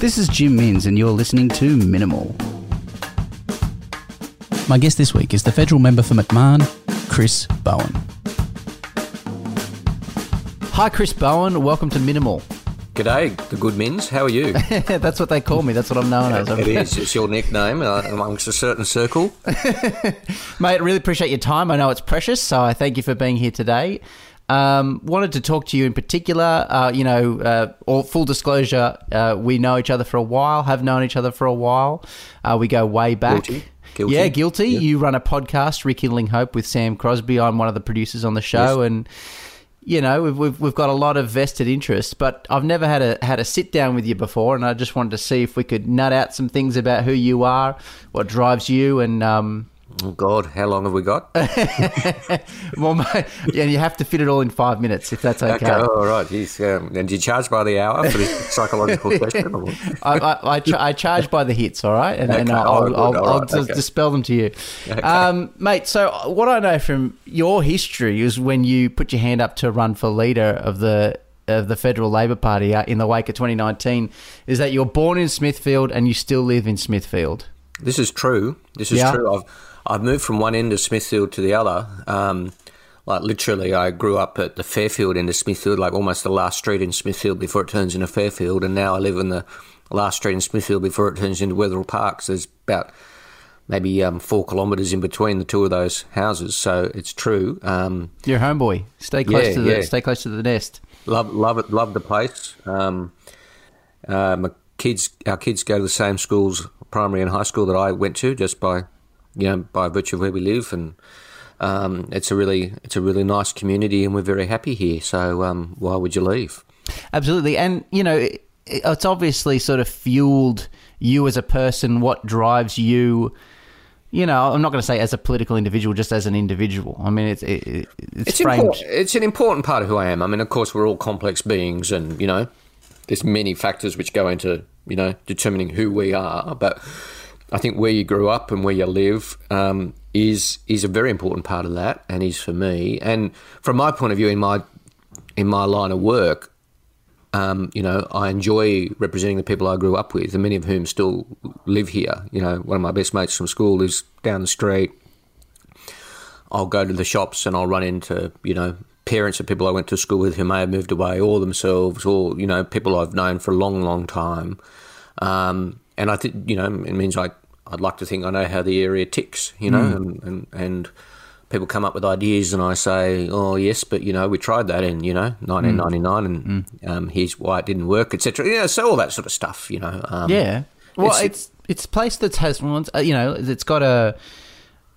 This is Jim Minns, and you're listening to Minimal. My guest this week is the federal member for McMahon, Chris Bowen. Hi, Chris Bowen. Welcome to Minimal. G'day, the good Minns. How are you? That's what they call me. That's what I'm known as. it is. It's your nickname uh, amongst a certain circle. Mate, really appreciate your time. I know it's precious, so I thank you for being here today. Um, wanted to talk to you in particular. Uh, you know, uh, all, full disclosure, uh, we know each other for a while, have known each other for a while. Uh, we go way back. Guilty. Guilty. Yeah, guilty. Yeah. You run a podcast, Rekindling Hope, with Sam Crosby. I'm one of the producers on the show, Yes. and you know we've, we've we've got a lot of vested interest. But I've never had a had a sit down with you before, and I just wanted to see if we could nut out some things about who you are, what drives you, and um, God, how long have we got? well, mate, yeah, you have to fit it all in five minutes if that's okay. Okay, all right. Geez, um, and do you charge by the hour for this psychological question? I, I, I, cha- I charge by the hits, all right, and, and I'll, right, I'll, I'll, I'll right, okay. dispel them to you, um, mate. So what I know from your history is when you put your hand up to run for leader of the of the Federal Labor Party uh, in the wake of 2019, is that you're born in Smithfield and you still live in Smithfield. This is true. This is Yeah. true. I've I've moved from one end of Smithfield to the other. Um, like literally, I grew up at the Fairfield end of Smithfield, like almost the last street in Smithfield before it turns into Fairfield, and now I live in the last street in Smithfield before it turns into Wetherill Park. So there's about maybe um, four kilometres in between the two of those houses. So it's true. Um, You're a homeboy. Stay close Yeah, to the yeah. stay close to the nest. love love it love the place um, uh, my kids our kids go to the same schools primary and high school that I went to just by you know by virtue of where we live and um, it's a really it's a really nice community and we're very happy here so um, why would you leave Absolutely, and you know, it, it's obviously sort of fueled you as a person. What drives you? You know, I'm not going to say as a political individual, just as an individual. I mean, it's it, it- it's, it's it's an important part of who I am I mean of course we're all complex beings and you know there's many factors which go into you know determining who we are but I think where you grew up and where you live um, is is a very important part of that, and is for me. And from my point of view, in my in my line of work, um, you know, I enjoy representing the people I grew up with, and many of whom still live here. You know, one of my best mates from school lives down the street. I'll go to the shops and I'll run into you know parents of people I went to school with who may have moved away, or themselves, or you know people I've known for a long, long time. Um, and I think you know it means I I'd like to think I know how the area ticks, you know, and, and and people come up with ideas and I say, oh yes, but you know we tried that in you know 1999 and um, here's why it didn't work, etc. Yeah, so all that sort of stuff, you know. Um, Yeah. Well, It's- it's it's, a place that has uh, you know it's got a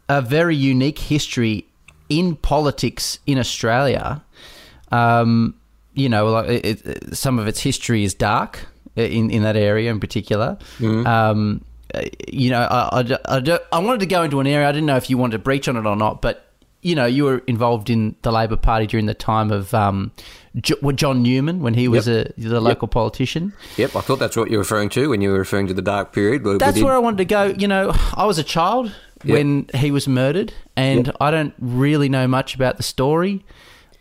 a very unique history in politics in Australia. Um, you know, like it, it, some of its history is dark in in that area in particular. Um, uh, you know, I, I, I, I wanted to go into an area. I didn't know if you wanted to breach on it or not, but you know, you were involved in the Labor Party during the time of um, John Newman when he was a the local politician. Yep, I thought that's what you were referring to when you were referring to the dark period. That's where I wanted to go. You know, I was a child when he was murdered, and I don't really know much about the story.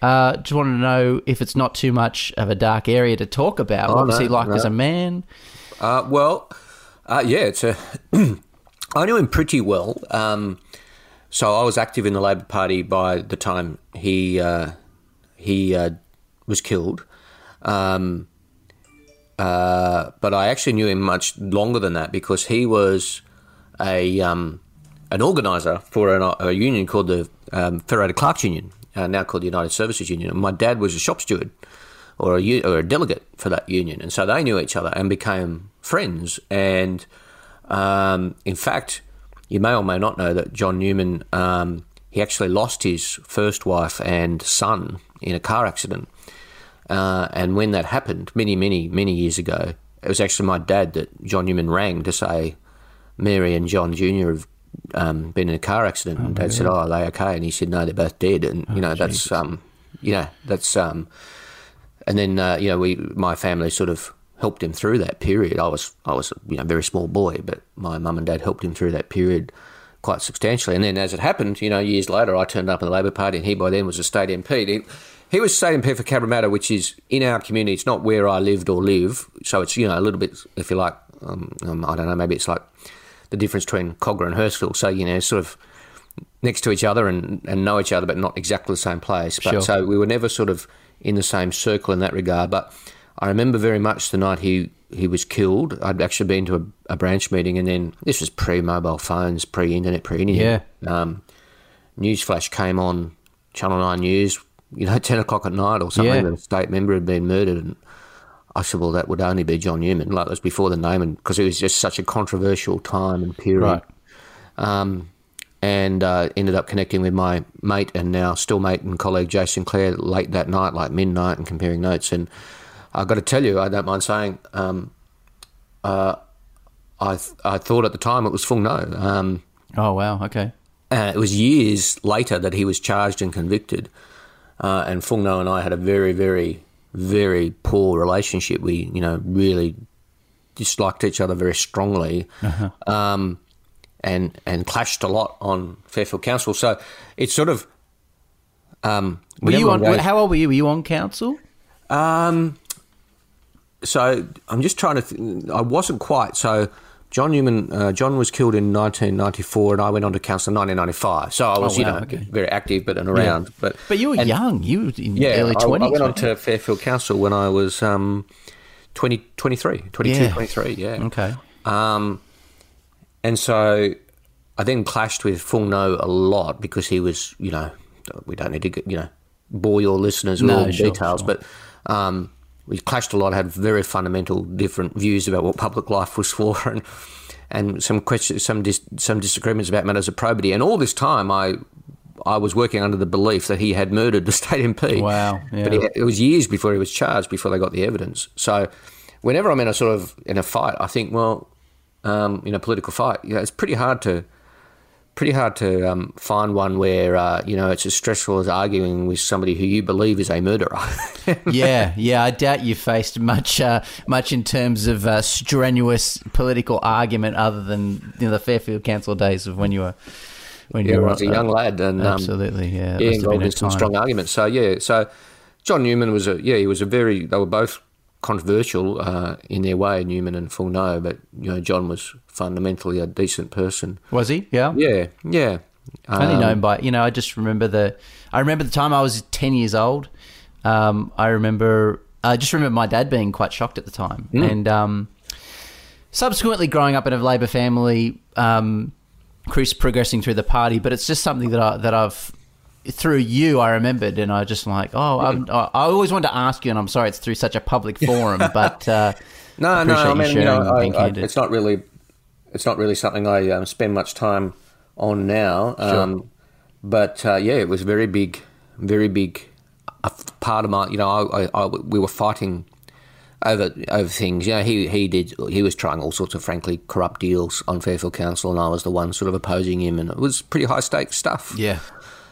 Uh, just wanted to know if it's not too much of a dark area to talk about. Oh, what was no, he like no. as a man? Uh, well, uh, yeah, it's a. I knew him pretty well. Um, so I was active in the Labor Party by the time he uh, he uh, was killed. Um, uh, but I actually knew him much longer than that because he was a um, an organizer for an, a union called the um, Federated Clerks Union, uh, now called the United Services Union. My dad was a shop steward or a, or a delegate for that union, and so they knew each other and became friends. And um, in fact, you may or may not know that John Newman um, he actually lost his first wife and son in a car accident. Uh, and when that happened, many, many, many years ago, it was actually my dad that John Newman rang to say Mary and John Jr. have um, been in a car accident. and Dad said, "Oh, are they okay?" And he said, "No, they're both dead." And you know, that's um, you know, that's um, and then uh, you know, we my family sort of helped him through that period. I was I was you know a very small boy, but my mum and dad helped him through that period quite substantially. And then as it happened, you know, years later, I turned up in the Labor Party, and he by then was a state MP. He, he was staying in for Cabramatta, which is in our community. It's not where I lived or live, so it's you know a little bit, if you like, um, um, I don't know, maybe it's like the difference between Kogarah and Hurstville. So you know, sort of next to each other and, and know each other, but not exactly the same place. But Sure. so we were never sort of in the same circle in that regard. But I remember very much the night he he was killed. I'd actually been to a, a branch meeting, and then this was pre-mobile phones, pre-internet, pre-anything. Um, newsflash came on Channel Nine News. You know, ten o'clock at night or something. Yeah. That a state member had been murdered, and I said, "Well, that would only be John Newman." Like it was before the name, because it was just such a controversial time and period Right. um, and uh, ended up connecting with my mate and now still mate and colleague Jason Clare late that night, like midnight, and comparing notes. And I've got to tell you, I don't mind saying, um, uh, I th- I thought at the time it was Phuong Ngo. Um, Oh wow. Okay. uh, it was years later that he was charged and convicted. Uh, and Phuong Ngo and I had a very, very, very poor relationship. We, you know, really disliked each other very strongly, um, and and clashed a lot on Fairfield Council. So it's sort of. Um, Were you on? How old were you? Were you on council? um, so I'm just trying to. Th- I wasn't quite. So John Newman, uh, John was killed in 1994, and I went on to council in 1995. So I was, Oh, you know, okay. very active, but and around. But But you were and- young. You were in Yeah, early I- twenties. I, went on to Fairfield Council when I was um, 20, 23, 22, Yeah. 23, Yeah. Okay. Um, and so I then clashed with Phuong Ngo a lot because he was, you know, we don't need to, get, you know, bore your listeners with No, all the sure, details, sure. but um, we clashed a lot, had very fundamental different views about what public life was for, and and some questions, some dis, some disagreements about matters of probity. And all this time, I I was working under the belief that he had murdered the state MP. Wow, But yeah. he, it was years before he was charged, before they got the evidence. So whenever I'm in a sort of in a fight, I think, well, um, in a political fight, you know, it's pretty hard to pretty hard to um, find one where uh, you know it's as stressful as arguing with somebody who you believe is a murderer. yeah, yeah. I doubt you faced much, uh, much in terms of uh, strenuous political argument, other than you know, the Fairfield Council days of when you were when yeah, you were I was a young lad, and um, Absolutely, yeah. Yeah, must have been involved in some strong arguments. So yeah, so John Newman was a yeah, he was a very they were both controversial uh, in their way, Newman and Phuong Ngo, but you know John was fundamentally a decent person. Was he? Yeah. Yeah, yeah. Only Um, known by you know. I just remember the. I remember the time I was ten years old. Um, I remember. I just remember my dad being quite shocked at the time, Hmm. and um, subsequently growing up in a Labor family, um, Chris progressing through the party. But it's just something that I that I've through you I remembered, and I just like oh I'm, I always wanted to ask you, and I'm sorry it's through such a public forum, but uh, No, no. I you mean, you know, I, I, it's not really, it's not really something I um, spend much time on now. Um, but uh, yeah, it was very big, very big. A f- part of my, you know, I, I, I, we were fighting over over things. You know, he he did. He was trying all sorts of frankly corrupt deals on Fairfield Council, and I was the one sort of opposing him, and it was pretty high stakes stuff. yeah.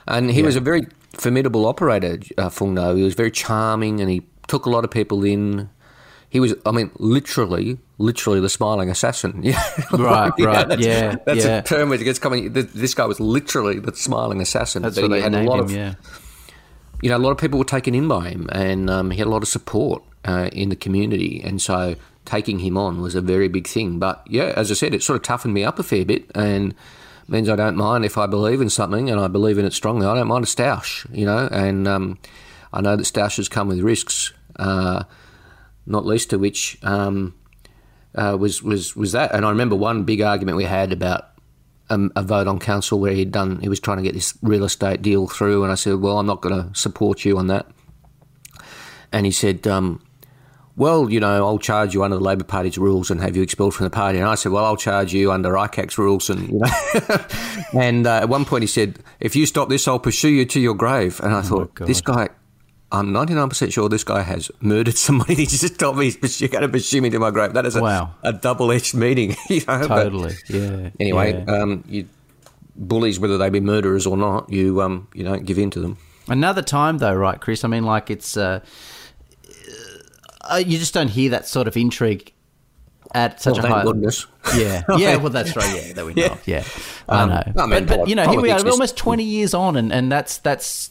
And he was a very formidable operator, uh, Phuong Ngo. He was very charming and he took a lot of people in. He was, I mean, literally, literally the smiling assassin. Yeah. Right, know, right, that's, yeah, That's yeah. a term which gets coming. This guy was literally the smiling assassin. That's But what he had a lot him. of, yeah. you know, a lot of people were taken in by him and um, he had a lot of support uh, in the community. And so taking him on was a very big thing. But yeah, as I said, it sort of toughened me up a fair bit and means I don't mind if I believe in something and I believe in it strongly. I don't mind a stoush, you know, and um, I know that stoushes come with risks, uh, not least of which um, uh, was, was, was that. And I remember one big argument we had about um, a vote on council where he'd done he was trying to get this real estate deal through, and I said, "Well, I'm not going to support you on that." And he said, um, "Well, you know, I'll charge you under the Labor Party's rules and have you expelled from the party." And I said, "Well, I'll charge you under ICAC's rules." And you know, and uh, at one point he said, "If you stop this, I'll pursue you to your grave." And I thought, this guy. I'm 99% sure this guy has murdered somebody. He just told me he's going to pursue me to my grave. That is a, Wow. a double-edged meaning. You know, but- Totally. Yeah. Anyway, yeah. um, you bullies, whether they be murderers or not, you um, you don't give in to them. Another time, though, right, Chris? I mean, like it's uh, uh, you just don't hear that sort of intrigue at such Well, a high. goodness. Yeah, yeah. Well, that's right. Yeah, that we know. Yeah. of, Yeah, I Um, know. I mean, but, but you know, here we are, almost twenty years on, and, and that's that's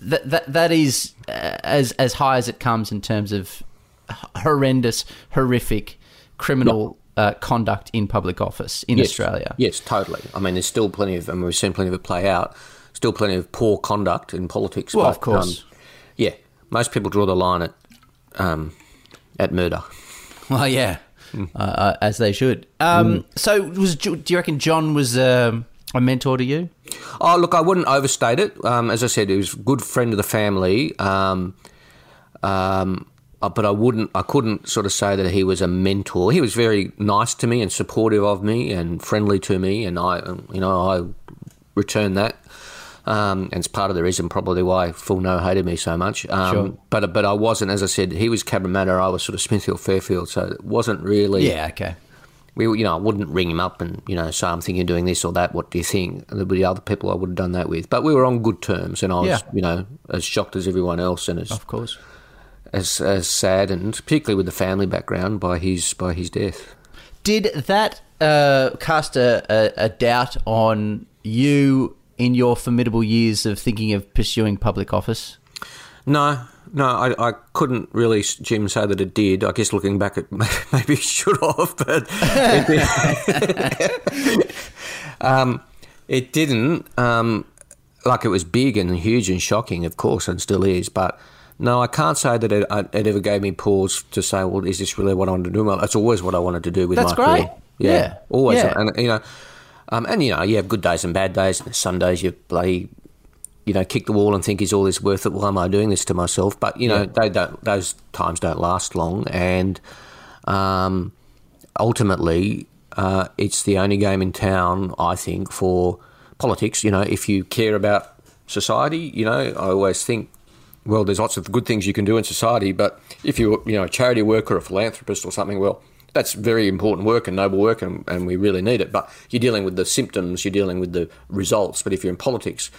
that that that is uh, as as high as it comes in terms of horrendous, horrific criminal uh, conduct in public office in Yes. Australia. Yes, totally. I mean, there's still plenty of, and we've seen plenty of it play out. Still plenty of poor conduct in politics. Well, but, of course. um, yeah, most people draw the line at um, at murder. Well, yeah, uh, uh, as they should. Um, So, was do you reckon John was um, a mentor to you? Oh, look, I wouldn't overstate it. Um, as I said, he was a good friend of the family. Um, um, uh, but I wouldn't, I couldn't sort of say that he was a mentor. He was very nice to me and supportive of me and friendly to me, and I, you know, I returned that. Um, and it's part of the reason probably why Phuong Ngo hated me so much. Um, Sure. But but I wasn't, as I said, he was Cabramatta, I was sort of Smithfield Fairfield, so it wasn't really Yeah. Okay. we, you know, I wouldn't ring him up and you know say I'm thinking of doing this or that. What do you think? And there'd be other people I would have done that with, but we were on good terms, and I was, Yeah. you know, as shocked as everyone else, and as Of course. as as saddened, particularly with the family background by his by his death. Did that uh, cast a, a, a doubt on you in your formidable years of thinking of pursuing public office? No, no, I, I couldn't really, Jim, say that it did. I guess looking back, it maybe it should have, but it, um, it didn't. Um, like it was big and huge and shocking, of course, and still is. But no, I can't say that it, it ever gave me pause to say, "Well, is this really what I want to do?" Well, It's always what I wanted to do with That's my great. career. Yeah, Yeah. always. Yeah. And you know, um, and you know, you have good days and bad days. And some days you bloody you know, kick the wall and think, is all this worth it? Why am I doing this to myself? But you know, Yeah. they don't. Those times don't last long, and um, ultimately, uh, it's the only game in town, I think, for politics. You know, if you care about society, you know, I always think. Well, there's lots of good things you can do in society, but if you're, you know, a charity worker, a philanthropist, or something, well, that's very important work and noble work, and, and we really need it. But you're dealing with the symptoms, you're dealing with the results. But if you're in politics,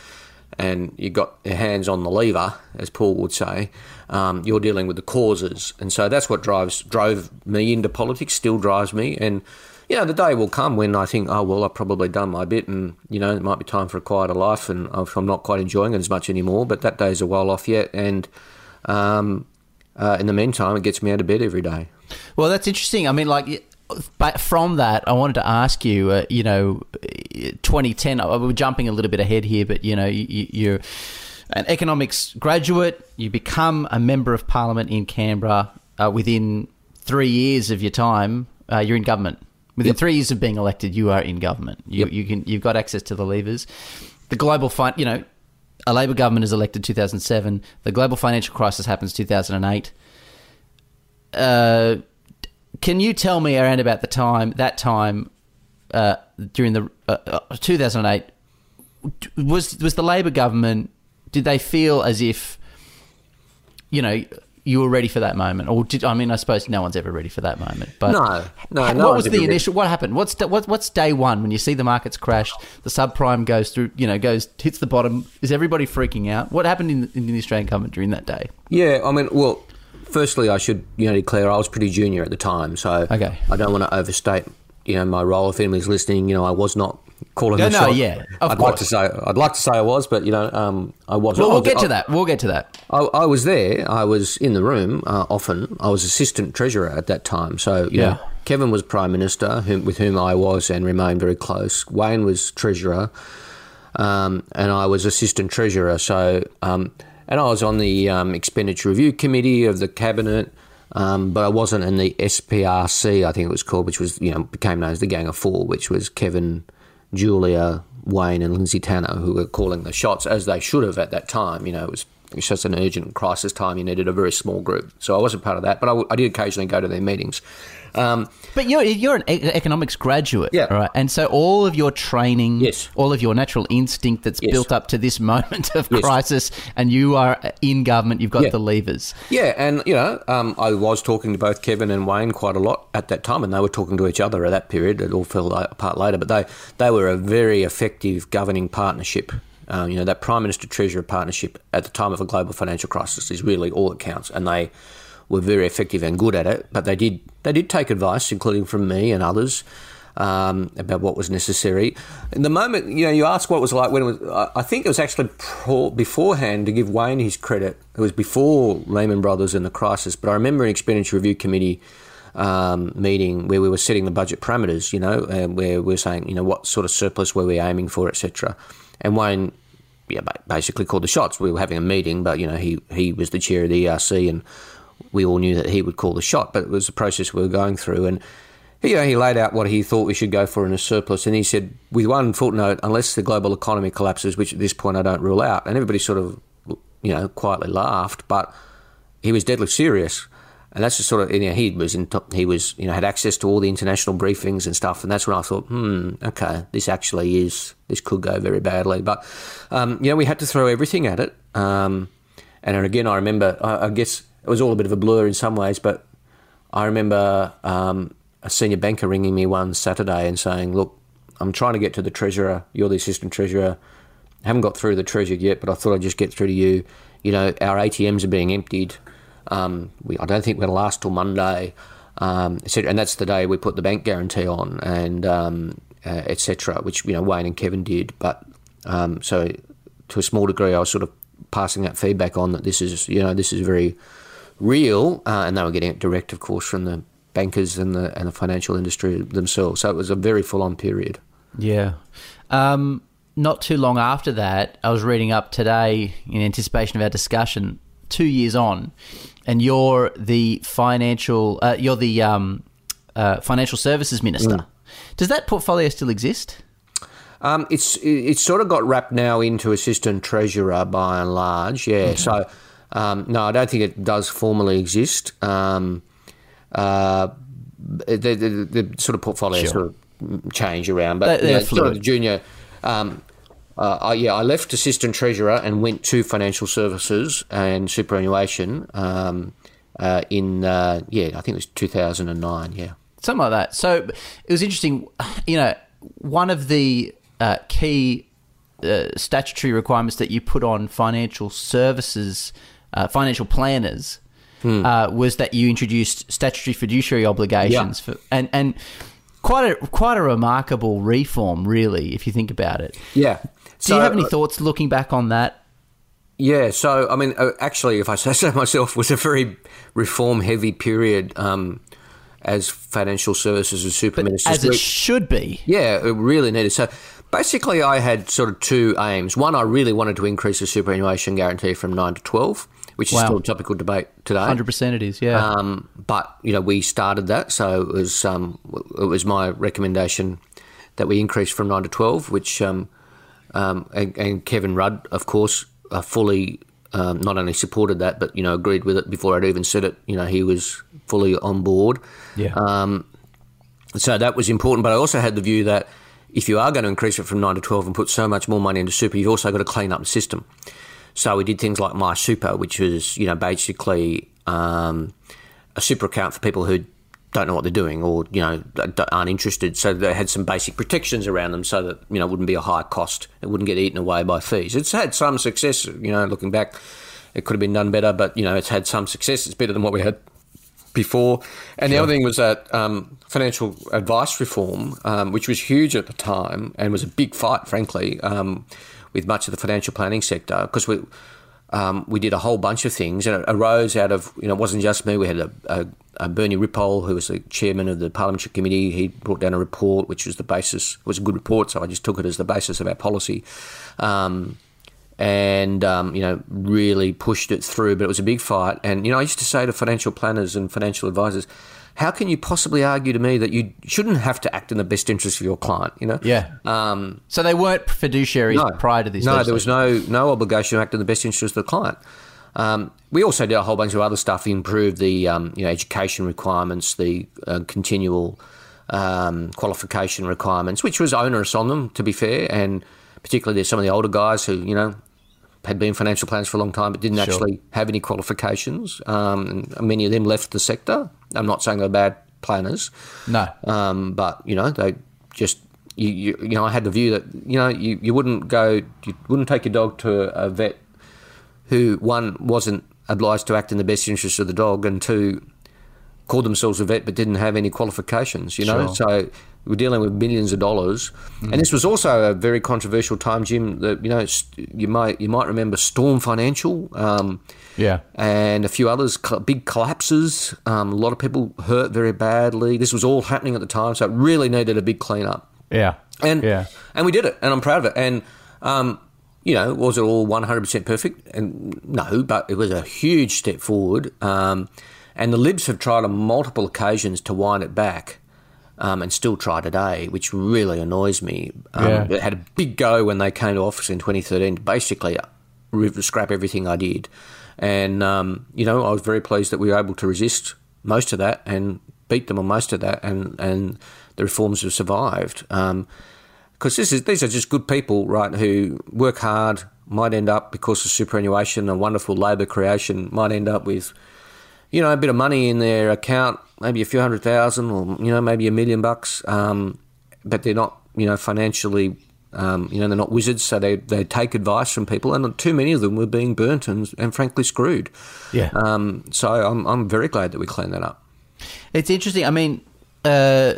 and you've got your hands on the lever, as Paul would say, um, you're dealing with the causes, and so that's what drives drove me into politics. Still drives me, and you know the day will come when I think, oh well, I've probably done my bit, and you know it might be time for a quieter life, and I'm not quite enjoying it as much anymore. But that day's a while off yet, and um, uh, in the meantime, it gets me out of bed every day. Well, that's interesting. I mean, like, but from that, I wanted to ask you, uh, you know, 2010, uh, we're jumping a little bit ahead here, but, you know, you, you're an economics graduate, you become a member of parliament in Canberra uh, within three years of your time, uh, you're in government. Within Yep. three years of being elected, you are in government. You, Yep. you can, you've got access to the levers. The global fund, you know, a Labor government is elected 2007. The global financial crisis happens 2008 uh, can you tell me around about the time that time uh, during the uh, uh, 2008 was was the Labor government? Did they feel as if you know you were ready for that moment, or did I mean? I suppose no one's ever ready for that moment. But No, no, no what was the ready. initial? What happened? What's what, what's day one when you see the markets crash? The subprime goes through. You know, goes hits the bottom. Is everybody freaking out? What happened in, in the Australian government during that day? Yeah, I mean, well, firstly, I should you know declare I was pretty junior at the time, so Okay. I don't want to overstate you know my role. If anybody's listening, you know, I was not calling No, the no, shot. yeah, of I'd like to say I'd like to say I was, but you know, um, I wasn't. Well, we'll was- get to that. We'll get to that. I, I was there. I was in the room uh, often. I was assistant treasurer at that time. So Yeah. know, Kevin was prime minister, whom, with whom I was and remained very close. Wayne was treasurer, um, and I was assistant treasurer. So um, and I was on the um, expenditure review committee of the cabinet. Um, but I wasn't in the SPRC, I think it was called, which was you know became known as the Gang of Four, which was Kevin, Julia, Wayne, and Lindsay Tanner, who were calling the shots as they should have at that time. You know, it was it's just an urgent crisis time. You needed a very small group, so I wasn't part of that. But I did occasionally go to their meetings. Um, But you're you're an e- economics graduate, Yeah. right? And so all of your training, Yes. all of your natural instinct that's Yes. built up to this moment of Yes. crisis, and you are in government. You've got Yeah. the levers. Yeah, and you know, um, I was talking to both Kevin and Wayne quite a lot at that time, and they were talking to each other at that period. It all fell apart later, but they they were a very effective governing partnership. Um, you know, that Prime Minister Treasurer partnership at the time of a global financial crisis is really all that counts, and they were very effective and good at it. But they did they did take advice, including from me and others. um, about what was necessary. In the moment, you know, you ask what it was like when it was. I think it was actually beforehand to give Wayne his credit. It was before Lehman Brothers and the crisis, but I remember an expenditure review committee. Um, meeting where we were setting the budget parameters, you know, where we are saying, you know, what sort of surplus were we aiming for, etc. And Wayne, yeah, basically called the shots. We were having a meeting, but you know, he he was the chair of the ERC, and we all knew that he would call the shot. But it was a process we were going through, and he, you know, he laid out what he thought we should go for in a surplus, and he said, with one footnote, unless the global economy collapses, which at this point I don't rule out, and everybody sort of, you know, quietly laughed, but he was deadly serious, and that's the sort of, you know, he was in, he was, you know, had access to all the international briefings and stuff, and that's when I thought, hmm, okay, this actually is, this could go very badly, but, um, you know, we had to throw everything at it, um, and again, I remember, I, I guess it was all a bit of a blur in some ways, but I remember um, a senior banker ringing me one Saturday and saying, "Look, I'm trying to get to the treasurer. You're the assistant treasurer. I haven't got through the treasurer yet, but I thought I'd just get through to you. You know, our ATMs are being emptied. Um, we, I don't think we're going to last till Monday, um, And that's the day we put the bank guarantee on, and um, uh, etc. Which you know Wayne and Kevin did. But um, so to a small degree, I was sort of passing that feedback on that this is you know this is very real, uh, and they were getting it direct, of course, from the bankers and the and the financial industry themselves. So it was a very full on period. Yeah. Um, not too long after that, I was reading up today in anticipation of our discussion. Two years on, and you're the financial, uh, you're the um, uh, financial services minister. Mm. Does that portfolio still exist? Um, it's it's sort of got wrapped now into assistant treasurer by and large. Yeah. So um, no, I don't think it does formally exist. Um, uh, the, the, the, sort of portfolio sure. sort of change around, but they, you know, sort of the junior. Um, uh, I, yeah, I left assistant treasurer and went to financial services and superannuation um, uh, in uh, yeah, I think it was two thousand and nine. Yeah, something like that. So it was interesting. You know, one of the uh, key uh, statutory requirements that you put on financial services, uh, financial planners hmm. uh, was that you introduced statutory fiduciary obligations yeah. for, and and quite a quite a remarkable reform, really, if you think about it. Yeah. Do you have any uh, thoughts looking back on that? Yeah, so I mean, uh, actually, if I say so myself, was a very reform-heavy period um, as financial services and super ministers. As it should be. Yeah, it really needed. So basically, I had sort of two aims. One, I really wanted to increase the superannuation guarantee from nine to twelve, which wow. is still a topical debate today. Hundred percent, it is. Yeah. Um, but you know, we started that, so it was um, it was my recommendation that we increase from nine to twelve, which um, um and, and, Kevin Rudd, of course, uh, fully um, not only supported that, but you know, agreed with it before I'd even said it. You know, he was fully on board. Yeah. Um, so that was important, but I also had the view that if you are going to increase it from nine to twelve and put so much more money into super, you've also got to clean up the system. So we did things like My Super, which was you know basically um, a super account for people who don't know what they're doing or you know aren't interested. So they had some basic protections around them, so that you know it wouldn't be a high cost. It wouldn't get eaten away by fees. It's had some success. You know, looking back, it could have been done better, but you know it's had some success. It's better than what we had before. And sure. the other thing was that um, financial advice reform, um, which was huge at the time and was a big fight, frankly. Um, with much of the financial planning sector because we um, we did a whole bunch of things, and it arose out of you know it wasn't just me. We had a, a, a Bernie Ripoll, who was the chairman of the parliamentary committee. He brought down a report, which was the basis was a good report, so I just took it as the basis of our policy. Um, and um, you know really pushed it through, but it was a big fight. And you know I used to say to financial planners and financial advisors, how can you possibly argue to me that you shouldn't have to act in the best interest of your client? You know, yeah. Um, so they weren't fiduciaries no, prior to this. No, there was no no obligation to act in the best interest of the client. Um, we also did a whole bunch of other stuff. We Improved the um, you know education requirements, the uh, continual um, qualification requirements, which was onerous on them, to be fair, and particularly there's some of the older guys who you know had been financial planners for a long time but didn't sure. actually have any qualifications. Um, many of them left the sector. I'm not saying they're bad planners. No. Um, but, you know, they just, you, you, you, know, I had the view that, you know, you, you wouldn't go, you wouldn't take your dog to a vet who, one, wasn't obliged to act in the best interest of the dog, and two, called themselves a vet but didn't have any qualifications. You know, Sure. so we're dealing with millions of dollars. And this was also a very controversial time, Jim. That you know, you might you might remember Storm Financial. Um, Yeah. and a few others, big collapses. Um, a lot of people hurt very badly. This was all happening at the time, so it really needed a big cleanup. Yeah. And yeah. and we did it, and I'm proud of it. And um, you know, was it all 100% perfect? And no, but it was a huge step forward. Um, and the Libs have tried on multiple occasions to wind it back. Um, and still try today, which really annoys me. Um, Yeah. They had a big go when they came to office in 2013 to basically scrap everything I did. And, um, you know, I was very pleased that we were able to resist most of that and beat them on most of that, and, and the reforms have survived. Because this is these are just good people, right, who work hard, might end up, because of superannuation and wonderful labour creation, might end up with, you know, a bit of money in their account, maybe a few hundred thousand or, you know, maybe a million bucks, um, but they're not, you know, financially um, you know, they're not wizards, so they, they take advice from people, and too many of them were being burnt and, and frankly screwed. Yeah. Um, so I'm, I'm very glad that we cleaned that up. It's interesting. I mean, uh,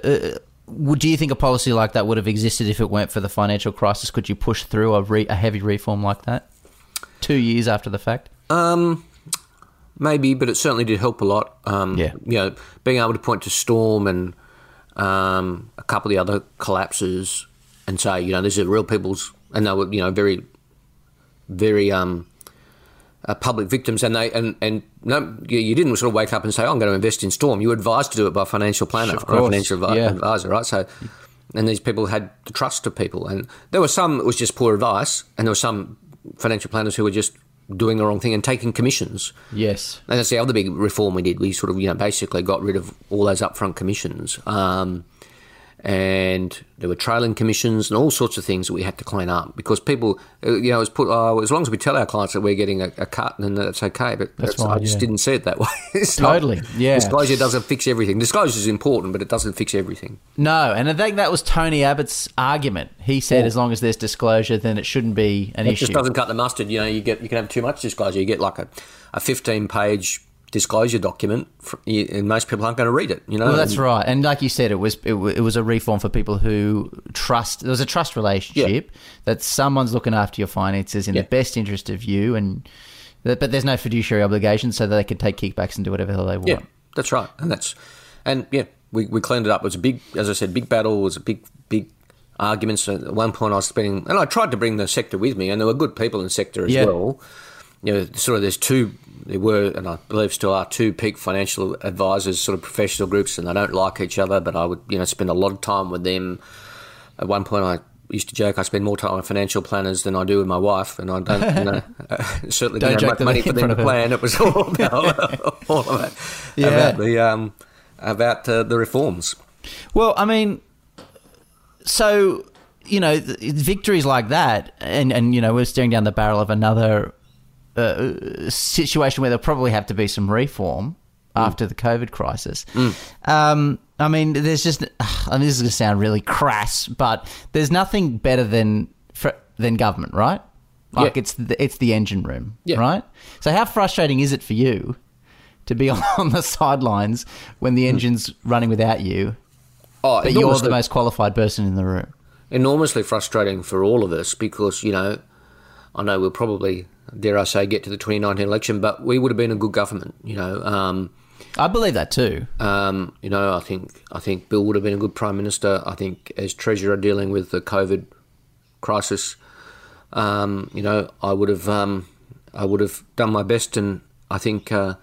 uh, would do you think a policy like that would have existed if it weren't for the financial crisis? Could you push through a, re- a heavy reform like that two years after the fact? Um, maybe, but it certainly did help a lot. Um, Yeah. You know, being able to point to Storm and um, a couple of the other collapses and say, you know, these are real people's, and they were, you know, very, very um, uh, public victims, and they and and no, you, you didn't sort of wake up and say, oh, I'm going to invest in Storm. You were advised to do it by a financial planner a financial advi- yeah. advisor, right? So. And these people had the trust of people, and there were some that was just poor advice, and there were some financial planners who were just doing the wrong thing and taking commissions. Yes. And that's the other big reform we did. We sort of, you know, basically got rid of all those upfront commissions. Um, and there were trailing commissions and all sorts of things that we had to clean up because people, uh, you know, it was put, oh, as long as we tell our clients that we're getting a, a cut, and then that's okay. But That's that's- I just yeah. didn't see it that way. It's not- Totally, yeah. Disclosure doesn't fix everything. Disclosure is important, but it doesn't fix everything. No, and I think that was Tony Abbott's argument. He said, as long as there's disclosure, then it shouldn't be an It issue. It just doesn't cut the mustard. You know, you get you can have too much disclosure. You get like a, a 15 page disclosure document, and most people aren't going to read it. You know, Well, that's And- right, and like you said, it was it, it was a reform for people who trust. There was a trust relationship that someone's looking after your finances in Yeah. the best interest of you, and but there's no fiduciary obligation, so that they can take kickbacks and do whatever the hell they want. Yeah, that's right, and that's and yeah, we, we cleaned it up. It was a big, as I said, big battle. It was a big, big arguments. At one point, I was spending, and I tried to bring the sector with me, and there were good people in the sector as Yeah. well. You know, sort of there's two, there were, and I believe still are two peak financial advisors, sort of professional groups, and they don't like each other. But I would, you know, spend a lot of time with them. At one point, I used to joke I spend more time with financial planners than I do with my wife, and I don't, you know, uh, certainly Don't have much money for them to plan. It was all about, all about, Yeah. about the um, about uh, the reforms. Well, I mean, so you know, victories like that, and and you know, we're staring down the barrel of another uh, situation where there'll probably have to be some reform after the COVID crisis. Um, I mean, there's just, mean, this is going to sound really crass, but there's nothing better than than government, right? Like Yeah. it's the, it's the engine room, Yeah. right? So how frustrating is it for you to be on the sidelines when the engine's running without you? Oh, But you're the most qualified person in the room. enormously frustrating for all of us because you know, I know we'll probably dare I say get to the 2019 election, but we would have been a good government. You know, um, I believe that too. um, you know, I think I think Bill would have been a good prime minister. I think as treasurer dealing with the COVID crisis, um, you know, I would have um, I would have done my best, and I think uh,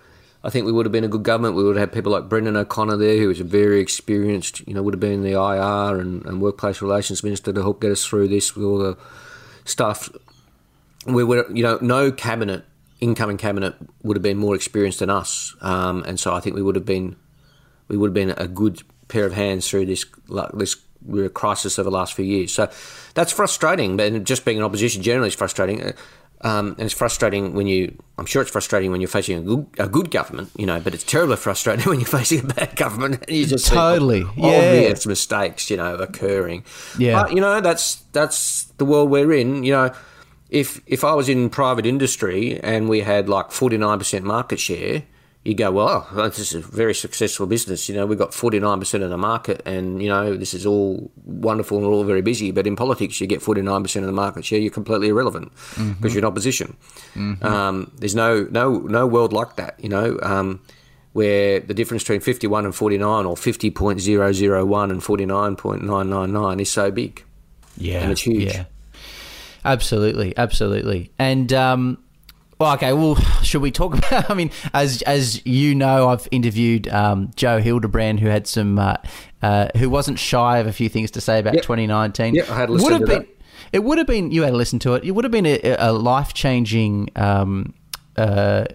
I think we would have been a good government. We would have had people like Brendan O'Connor there, who was a very experienced, you know, would have been the IR and, and workplace relations minister to help get us through this with all the stuff. We were, you know, no cabinet, incoming cabinet would have been more experienced than us, um, and so I think we would have been we would have been a good pair of hands through this like, this crisis over the last few years. So that's frustrating. But just being in opposition generally is frustrating. Uh, Um, and it's frustrating when you. I'm sure it's frustrating when you're facing a good, a good government, you know. But it's terribly frustrating when you're facing a bad government. And you just Totally, yeah. obvious mistakes, you know, occurring. Yeah. but you know that's that's the world we're in. You know, if if I was in private industry and we had like 49% market share, you go, well, oh, this is a very successful business. You know, we've got 49% of the market and, you know, this is all wonderful and we're all very busy. But in politics, you get 49% of the market share, you're completely irrelevant because mm-hmm. you're in opposition. Mm-hmm. Um, there's no, no, no world like that, you know, um, where the difference between 51 and 49 or 50.001 and 49.999 is so big. Yeah. And it's huge. Yeah. Absolutely. Absolutely. And, um, well, okay. Well, should we talk about? I mean, as as you know, I've interviewed um, Joe Hildebrand, who had some, uh, uh, who wasn't shy of a few things to say about yep. 2019. Yeah, I had listened would have to been, that. It would have been. You had to listen to it. It would have been a, a life changing. Um, uh,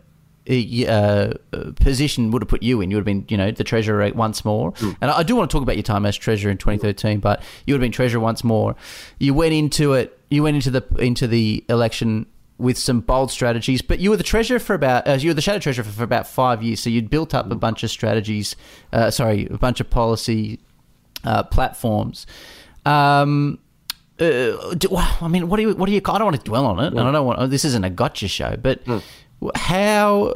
uh, position would have put you in. You would have been, you know, the treasurer once more. Mm. And I do want to talk about your time as treasurer in 2013, but you would have been treasurer once more. You went into it. You went into the into the election with some bold strategies. But you were the treasurer for about uh, you were the shadow treasurer for, for, about five years. So you'd built up a bunch of strategies. Uh, sorry, a bunch of policy uh, platforms. Um, uh, do, I mean, what do you? What do you? I don't want to dwell on it. Mm. I don't want. This isn't a gotcha show, but mm. how?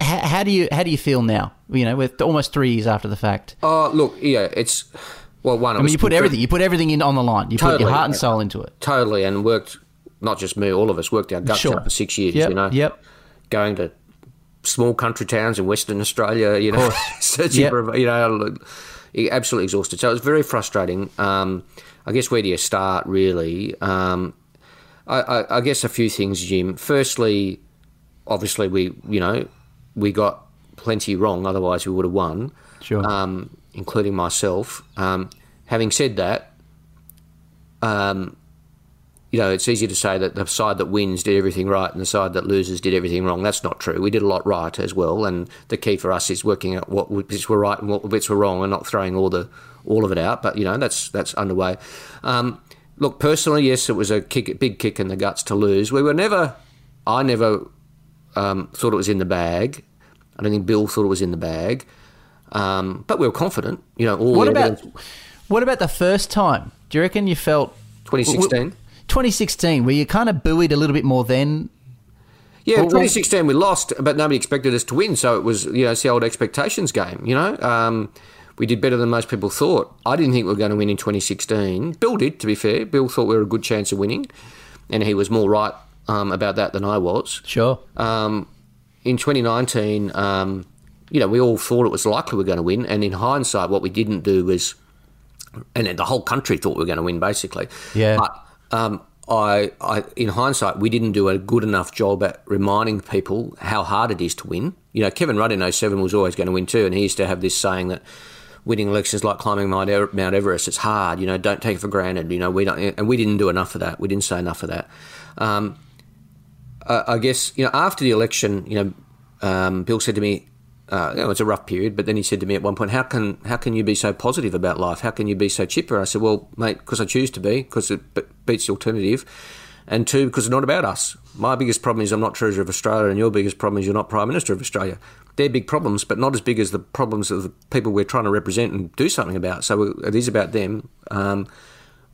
How do you how do you feel now? You know, with almost three years after the fact. Oh, look, yeah, it's well, one. I mean, you put everything. You put everything in on the line. You totally, put your heart and soul into it. Totally, and worked not just me, all of us worked our guts sure. out for six years. Yep, you know, yep. Going to small country towns in Western Australia, you know, searching yep. for you know, absolutely exhausted. So it was very frustrating. Um, I guess where do you start really? Um, I, I, I, guess a few things, Jim. Firstly, obviously we you know we got plenty wrong, otherwise we would have won. Sure. Um, including myself. Um, having said that, um, you know, it's easy to say that the side that wins did everything right and the side that loses did everything wrong. That's not true. We did a lot right as well, and the key for us is working out what bits were right and what bits were wrong, and not throwing all the all of it out. But you know, that's that's underway. Um, look, personally, yes, it was a kick, big kick in the guts to lose. We were never, I never um, thought it was in the bag. I don't think Bill thought it was in the bag, um, but we were confident. You know, all what about what about the first time? Do you reckon you felt 2016? 2016, were you kind of buoyed a little bit more then? Yeah, 2016 we lost, but nobody expected us to win, so it was you know it's the old expectations game. You know, um, we did better than most people thought. I didn't think we were going to win in 2016. Bill did, to be fair. Bill thought we were a good chance of winning, and he was more right um, about that than I was. Sure. Um, in 2019, um, you know, we all thought it was likely we were going to win, and in hindsight, what we didn't do was, and the whole country thought we were going to win, basically. Yeah. But um, I, I, in hindsight, we didn't do a good enough job at reminding people how hard it is to win. You know, Kevin Rudd in 07 was always going to win too, and he used to have this saying that winning elections is like climbing Mount Everest. It's hard. You know, don't take it for granted. You know, we don't, and we didn't do enough of that. We didn't say enough of that. Um, I guess you know after the election, you know, um, Bill said to me, uh, you know, it's a rough period. But then he said to me at one point, "How can how can you be so positive about life? How can you be so chipper?" I said, "Well, mate, because I choose to be, because it beats the alternative, and two, because it's not about us. My biggest problem is I'm not Treasurer of Australia, and your biggest problem is you're not Prime Minister of Australia. They're big problems, but not as big as the problems of the people we're trying to represent and do something about. So it is about them." Um,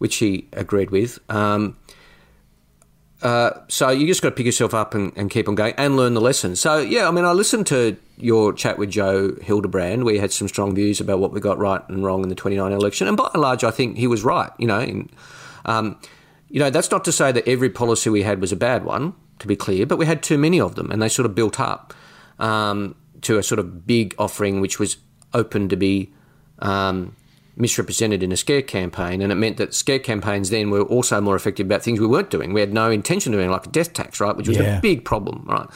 which he agreed with. Um, uh, so you just got to pick yourself up and, and, keep on going and learn the lesson. So yeah, I mean, I listened to your chat with Joe Hildebrand, where you had some strong views about what we got right and wrong in the 29 election, and by and large, I think he was right. You know, in, um, you know, that's not to say that every policy we had was a bad one, to be clear, but we had too many of them, and they sort of built up um, to a sort of big offering, which was open to be um, misrepresented in a scare campaign, and it meant that scare campaigns then were also more effective about things we weren't doing. We had no intention of doing, like a death tax, right, which was yeah. a big problem, right.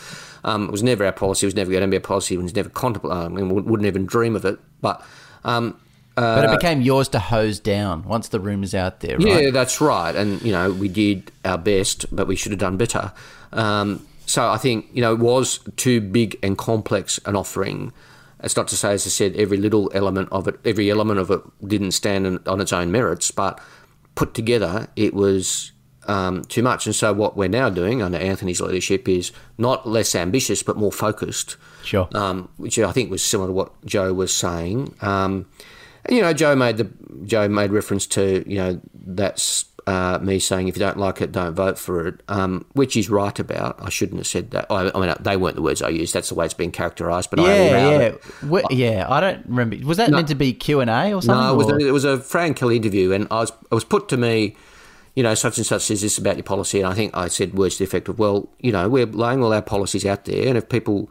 Um, it was never our policy. It was never going to be a policy. It was never contemplated. I mean, we wouldn't even dream of it. But um, uh, but it became yours to hose down once the rumours out there, right? Yeah, that's right. And, you know, we did our best, but we should have done better. Um, so I think, you know, it was too big and complex an offering it's not to say, as I said, every little element of it, every element of it didn't stand on its own merits, but put together, it was um, too much. And so, what we're now doing under Anthony's leadership is not less ambitious, but more focused. Sure. Um, which I think was similar to what Joe was saying. Um, and, you know, Joe made the Joe made reference to you know that's uh, me saying if you don't like it, don't vote for it, um, which he's right about. I shouldn't have said that. I, I mean, they weren't the words I used. That's the way it's been characterised. But I Yeah, allowed yeah. Wh- yeah. I don't remember. Was that meant to be Q and A or something? No, it was, a, it was a Frank interview, and I was it was put to me, you know, such and such says this about your policy, and I think I said words to the effect of, well, you know, we're laying all our policies out there, and if people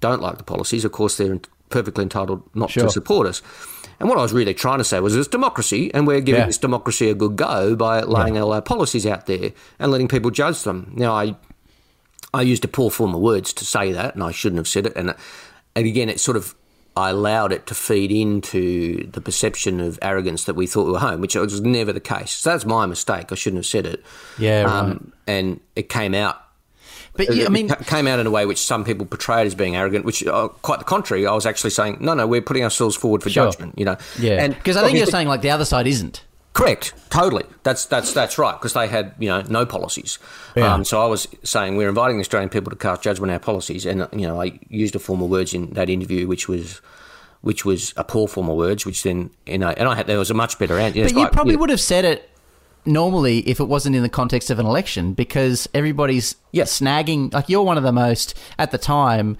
don't like the policies, of course they're perfectly entitled not Sure. to support us. And what I was really trying to say was it's democracy, and we're giving Yeah. this democracy a good go by laying all our policies out there and letting people judge them. Now, I I used a poor form of words to say that, and I shouldn't have said it. And and again, it sort of I allowed it to feed into the perception of arrogance that we thought we were home, which was never the case. So that's my mistake. I shouldn't have said it. Yeah, right. Um, and it came out. But yeah, I mean, ca- came out in a way which some people portrayed as being arrogant, which uh, quite the contrary. I was actually saying, no, no, we're putting ourselves forward for Sure. judgment. You know, yeah, and because I think you're saying like the other side isn't. Correct, totally. That's that's that's right because they had you know no policies. Yeah. Um, so I was saying we're inviting the Australian people to cast judgment on our policies, and you know I used a form of words in that interview which was which was a poor form of words, which then you know, and I had there was a much better answer. But you probably would have said it normally if it wasn't in the context of an election because everybody's Yeah. snagging. Like you're one of the most at the time.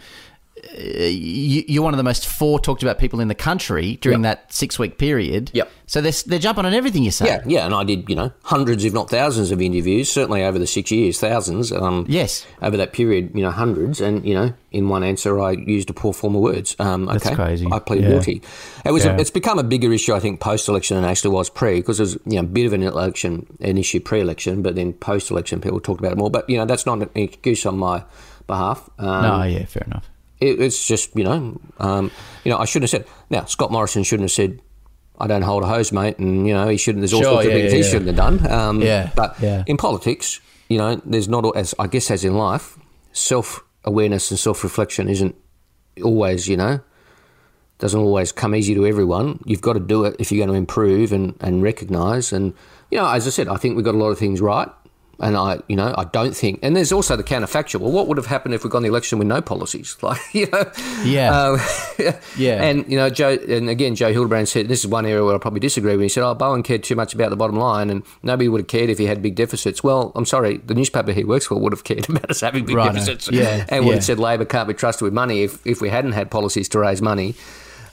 You, you're one of the most for talked about people in the country during Yep. that six week period. Yep. So they're they're jumping on everything you say. Yeah, yeah, and I did, you know, hundreds, if not thousands, of interviews. Certainly over the six years, thousands. Um, Yes. over that period, you know, hundreds. And you know, in one answer, I used a poor form of words. Um, That's okay, crazy. I plead Yeah. guilty. It was. Yeah. A, it's become a bigger issue, I think, post-election than it actually was pre, because it was you know a bit of an election, an issue pre-election, but then post-election, people talked about it more. But you know, that's not an excuse on my behalf. Um, No, yeah, fair enough. It, it's just you know, um, you know, I shouldn't have said. Now, Scott Morrison shouldn't have said, "I don't hold a hose, mate," and you know, he shouldn't. There's all Sure, sorts yeah, of things yeah, he yeah. shouldn't have done. Um, Yeah, but yeah. in politics, you know, there's not as I guess as in life, self awareness and self reflection isn't always, you know, doesn't always come easy to everyone. You've got to do it if you're going to improve and, and recognise. And, you know, as I said, I think we've got a lot of things right. And I, you know, I don't think, and there's also the counterfactual. Well, what would have happened if we got the election with no policies? Like, you know, Yeah. um, Yeah. And you know, Joe, and again, Joe Hildebrand said this is one area where I probably disagree with. He said, "Oh, Bowen cared too much about the bottom line, and nobody would have cared if he had big deficits." Well, I'm sorry, the newspaper he works for would have cared about us having big Righto. deficits, Yeah, and would yeah. have said Labor can't be trusted with money if if we hadn't had policies to raise money.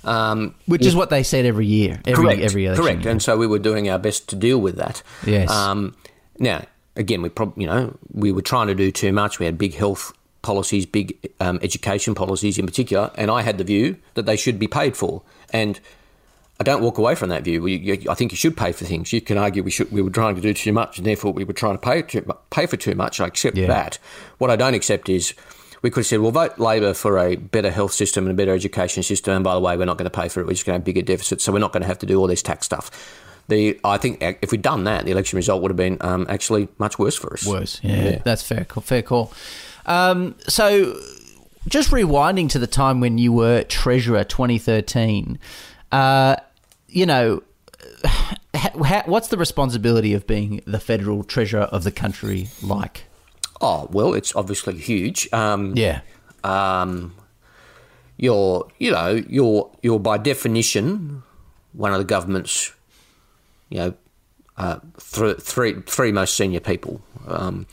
Um, Which is what they said every year, every correct, every election. correct, and so we were doing our best to deal with that. Yes. Um, now, again, we prob- you know we were trying to do too much. We had big health policies, big um, education policies in particular, and I had the view that they should be paid for. And I don't walk away from that view. We, you, I think you should pay for things. You can argue we should we were trying to do too much, and therefore we were trying to pay too, pay for too much. I accept Yeah. that. What I don't accept is. We could have said, well, vote Labor for a better health system and a better education system. And by the way, we're not going to pay for it. We're just going to have bigger deficits. So we're not going to have to do all this tax stuff. The I think if we'd done that, the election result would have been um, actually much worse for us. Worse. Yeah, that's fair. call- Fair call. Um, so, just rewinding to the time when you were treasurer, 2013. Uh, you know, ha, ha, what's the responsibility of being the federal treasurer of the country like? Oh well, it's obviously huge. Um, Yeah. um, you're, you know, you're, you're by definition one of the government's, you know, uh, th- three, three most senior people. Um,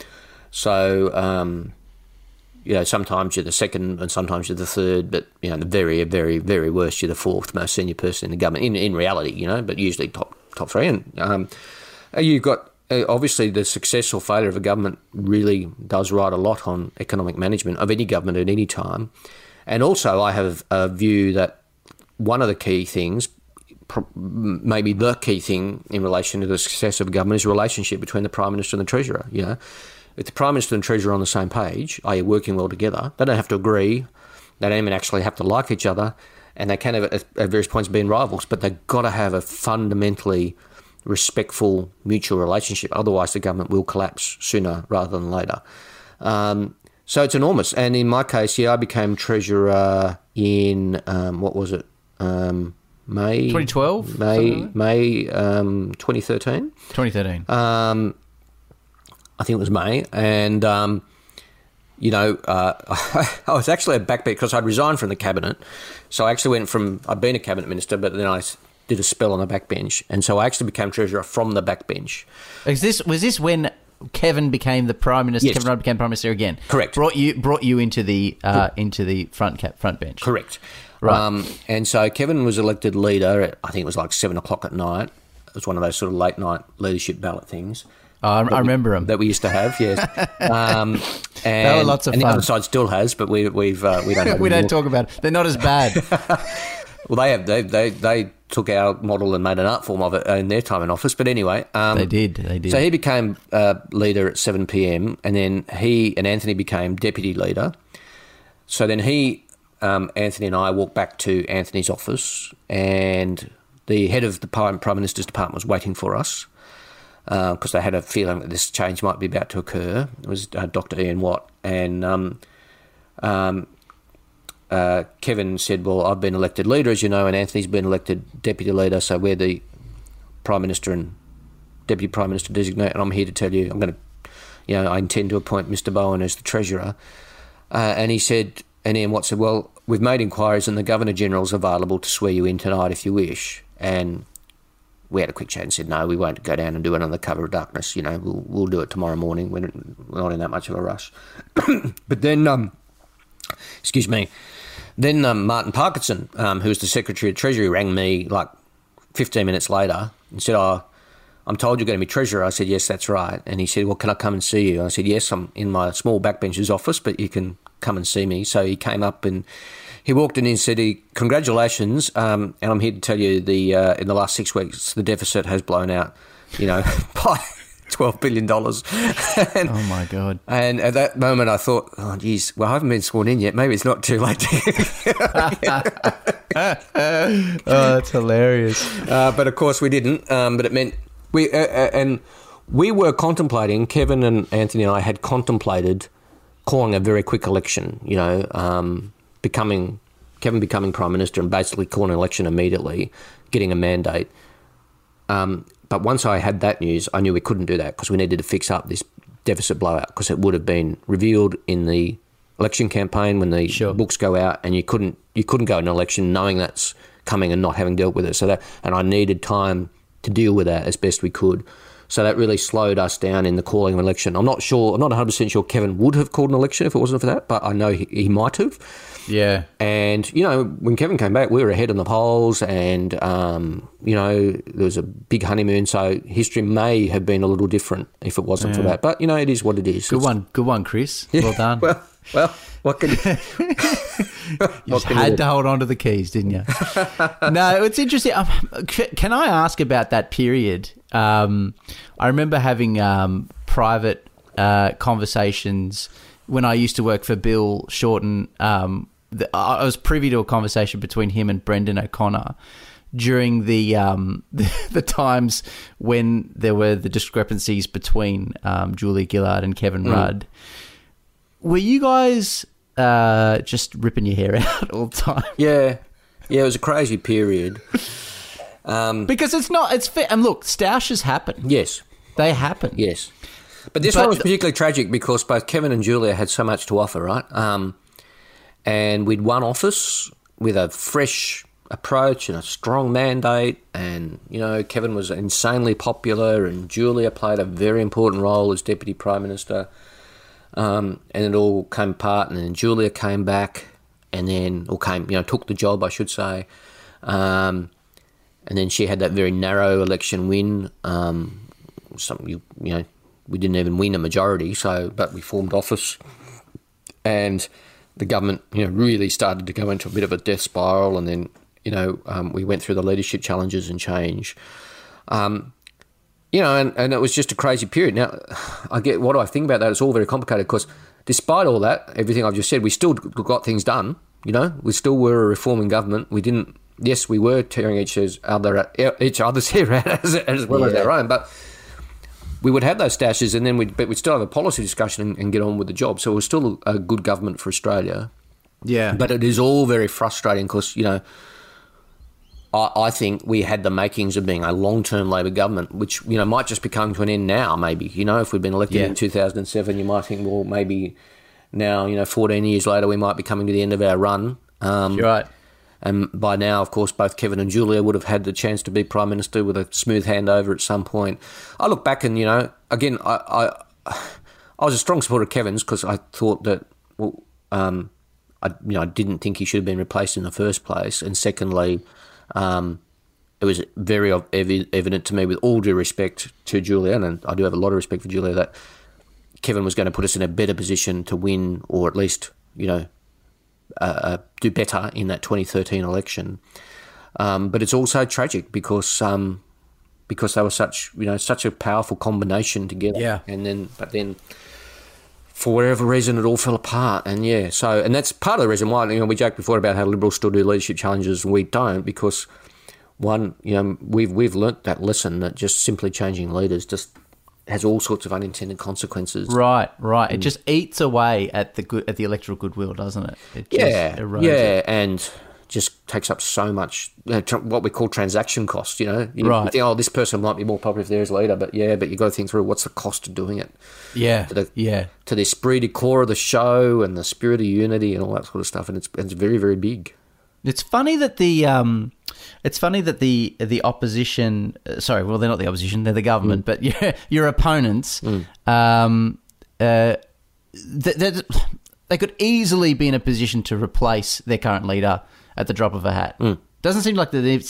so, um, you know, sometimes you're the second and sometimes you're the third, but, you know, the very, very, very worst, you're the fourth most senior person in the government, in, in reality, you know, but usually top, top three. And um, uh, you've got, uh, obviously, the success or failure of a government really does ride a lot on economic management of any government at any time. And also, I have a view that one of the key things, maybe the key thing in relation to the success of government, is the relationship between the Prime Minister and the Treasurer. You know, if the Prime Minister and Treasurer are on the same page, i.e., working well together, they don't have to agree, they don't even actually have to like each other, and they can have at, at various points been rivals, but they've got to have a fundamentally respectful mutual relationship. Otherwise, the government will collapse sooner rather than later. Um, so it's enormous. And in my case, yeah, I became treasurer in um, what was it? Um, May 2012? May like? May um, 2013. 2013. Um, I think it was May, and um, you know, uh, I was actually a backbeat because I'd resigned from the cabinet. So I actually went from I'd been a cabinet minister, but then I did a spell on the backbench, and so I actually became treasurer from the backbench. Is this was this when Kevin became the prime minister? Yes. Kevin Rudd became prime minister again. Correct. Brought you brought you into the uh, into the front cap front bench. Correct. Right. Um, and so Kevin was elected leader. At, I think it was like seven o'clock at night. It was one of those sort of late night leadership ballot things. Oh, I, I remember them that we used to have. Yes, um, and, were lots of and fun. the other side still has, but we, we've uh, we don't. We don't talk about it. They're not as bad. Well, they have. They, they they took our model and made an art form of it in their time in office. But anyway, um, they did. They did. So he became uh, leader at seven p.m. and then he and Anthony became deputy leader. So then he, um, Anthony, and I walked back to Anthony's office, and the head of the prime, minister's department was waiting for us because they had a feeling that this change might be about to occur. It was uh, Dr. Ian Watt, and um, um, uh, Kevin said, "Well, I've been elected leader, as you know, and Anthony's been elected deputy leader, so we're the prime minister and deputy prime minister designate, and I'm here to tell you, I'm going to, you know, I intend to appoint Mr. Bowen as the treasurer." Uh, and he said, and Ian Watt said, "Well, we've made inquiries, and the governor general's available to swear you in tonight if you wish." And we had a quick chat and said, "No, we won't go down and do it under the cover of darkness. You know, we'll we'll do it tomorrow morning. We're not in that much of a rush." but then, um, excuse me, then um, Martin Parkinson, um, who was the Secretary of Treasury, rang me like 15 minutes later and said, "Oh, I'm told you're going to be treasurer." I said, "Yes, that's right." And he said, "Well, can I come and see you?" I said, "Yes, I'm in my small backbencher's office, but you can come and see me." So he came up and he walked in and said, "He- "Congratulations, um, and I'm here to tell you the uh, in the last six weeks the deficit has blown out, you know, by." Twelve billion dollars, and, oh my god. and at that moment I thought, oh geez, well I haven't been sworn in yet. Maybe it's not too late. Oh, that's hilarious. Uh, but of course we didn't. Um, but it meant we uh, uh, and we were contemplating. Kevin and Anthony and I had contemplated calling a very quick election. You know, um, becoming Kevin becoming prime minister and basically calling an election immediately, getting a mandate. Um, but once I had that news, I knew we couldn't do that because we needed to fix up this deficit blowout because it would have been revealed in the election campaign when the Sure. books go out, and you couldn't you couldn't go in an election knowing that's coming and not having dealt with it. So that and I needed time to deal with that as best we could. So that really slowed us down in the calling of an election. I'm not sure. I'm not 100 percent sure Kevin would have called an election if it wasn't for that, but I know he, he might have. Yeah. And you know, when Kevin came back, we were ahead in the polls, and um, you know, there was a big honeymoon. So history may have been a little different if it wasn't for that. But you know, it is what it is. Good It's- one. Good one, Chris. Well done. Well, well, what can you? You what just can had to hold on to the keys, didn't you? no, it's interesting. Um, can I ask about that period? Um, I remember having um, private uh, conversations when I used to work for Bill Shorten. Um, the, I was privy to a conversation between him and Brendan O'Connor during the um, the, the times when there were the discrepancies between um, Julia Gillard and Kevin Rudd. Were you guys uh, just ripping your hair out all the time? Yeah, yeah, it was a crazy period. Because it's not. It's fair. And look, stoushes happen. Yes, They happen. yes. But this But- one was particularly tragic because both Kevin and Julia had so much to offer, right? Um, and we'd won office with a fresh approach and a strong mandate. And, you know, Kevin was insanely popular, and Julia played a very important role as Deputy Prime Minister. Um, and it all came apart, and then Julia came back, and then, or came, you know, took the job, I should say. Um, and then she had that very narrow election win. Um, some you you know we didn't even win a majority, so but we formed office, and the government you know really started to go into a bit of a death spiral, and then you know um, we went through the leadership challenges and change. Um, you know, and, and it was just a crazy period. Now, I get what do I think about that? It's all very complicated because despite all that, everything I've just said, we still got things done. You know, we still were a reforming government. We didn't. Yes, we were tearing each other each other's hair out as, as well as Yeah. our own, but we would have those stoushes, and then we'd but we'd still have a policy discussion and, and get on with the job. So it was still a good government for Australia. Yeah. But it is all very frustrating because, you know, I, I think we had the makings of being a long term Labor government, which, you know, might just be coming to an end now, maybe. You know, if we'd been elected Yeah. in 2007, you might think, well, maybe now, you know, 14 years later, we might be coming to the end of our run. Um, You're right. And by now, of course, both Kevin and Julia would have had the chance to be prime minister with a smooth handover at some point. I look back and you know, again, I I, I was a strong supporter of Kevin's because I thought that well, um, I you know I didn't think he should have been replaced in the first place, and secondly, um, it was very ev- evident to me, with all due respect to Julia, and I do have a lot of respect for Julia, that Kevin was going to put us in a better position to win, or at least you know uh, uh do better in that 2013 election. Um, but it's also tragic because um, because they were such you know such a powerful combination together. Yeah. And then but then for whatever reason, it all fell apart. And yeah, so and that's part of the reason why you know we joked before about how liberals still do leadership challenges and we don't because one, you know, we've we've learnt that lesson that just simply changing leaders just has all sorts of unintended consequences. Right, right. It mm. just eats away at the good at the electoral goodwill, doesn't it? it just Yeah, erodes yeah, it. and just takes up so much you know, tr- what we call transaction costs. You know, you Right. think, oh, this person might be more popular if they're leader, but yeah, but you got to think through what's the cost of doing it yeah, the- yeah. to the esprit de corps of the show and the spirit of unity and all that sort of stuff, and it's it's very very big. It's funny that the um, it's funny that the the opposition. uh, Sorry, well, they're not the opposition; they're the government. But your your opponents, um, uh, they could easily be in a position to replace their current leader at the drop of a hat. Doesn't seem like there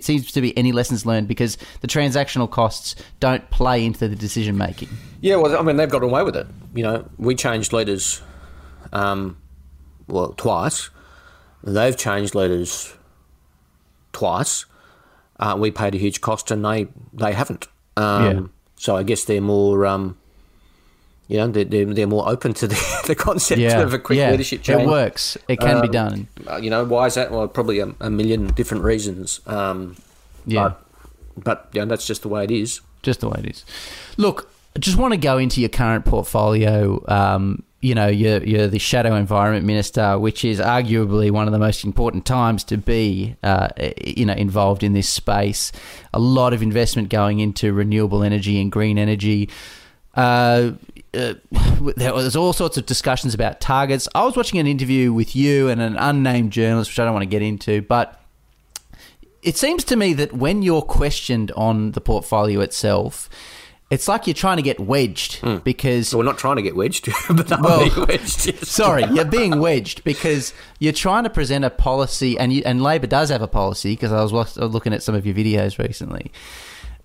seems to be any lessons learned because the transactional costs don't play into the decision making. Yeah, well, I mean, they've got away with it. You know, we changed leaders, um, well, twice. They've changed leaders twice. Uh, we paid a huge cost, and they they haven't. Um, Yeah. So I guess they're more, um, you know, they're, they're, more open to the, the concept Yeah, of a quick yeah. leadership change. It works. It can be Um, done. Uh, you know, why is that? Well, probably a, a million different reasons. Um, Yeah. But, but yeah, that's just the way it is. just the way it is. Look, I just want to go into your current portfolio. Um, you know, you're, you're the shadow environment minister, which is arguably one of the most important times to be, uh, you know, involved in this space. A lot of investment going into renewable energy and green energy. Uh, uh, there was all sorts of discussions about targets. I was watching an interview with you and an unnamed journalist, which I don't want to get into, but it seems to me that when you're questioned on the portfolio itself, it's like you're trying to get wedged because So we're not trying to get wedged, but they're Well, being wedged. yes. sorry, you're being wedged because you're trying to present a policy, and you, and Labor does have a policy because I was looking at some of your videos recently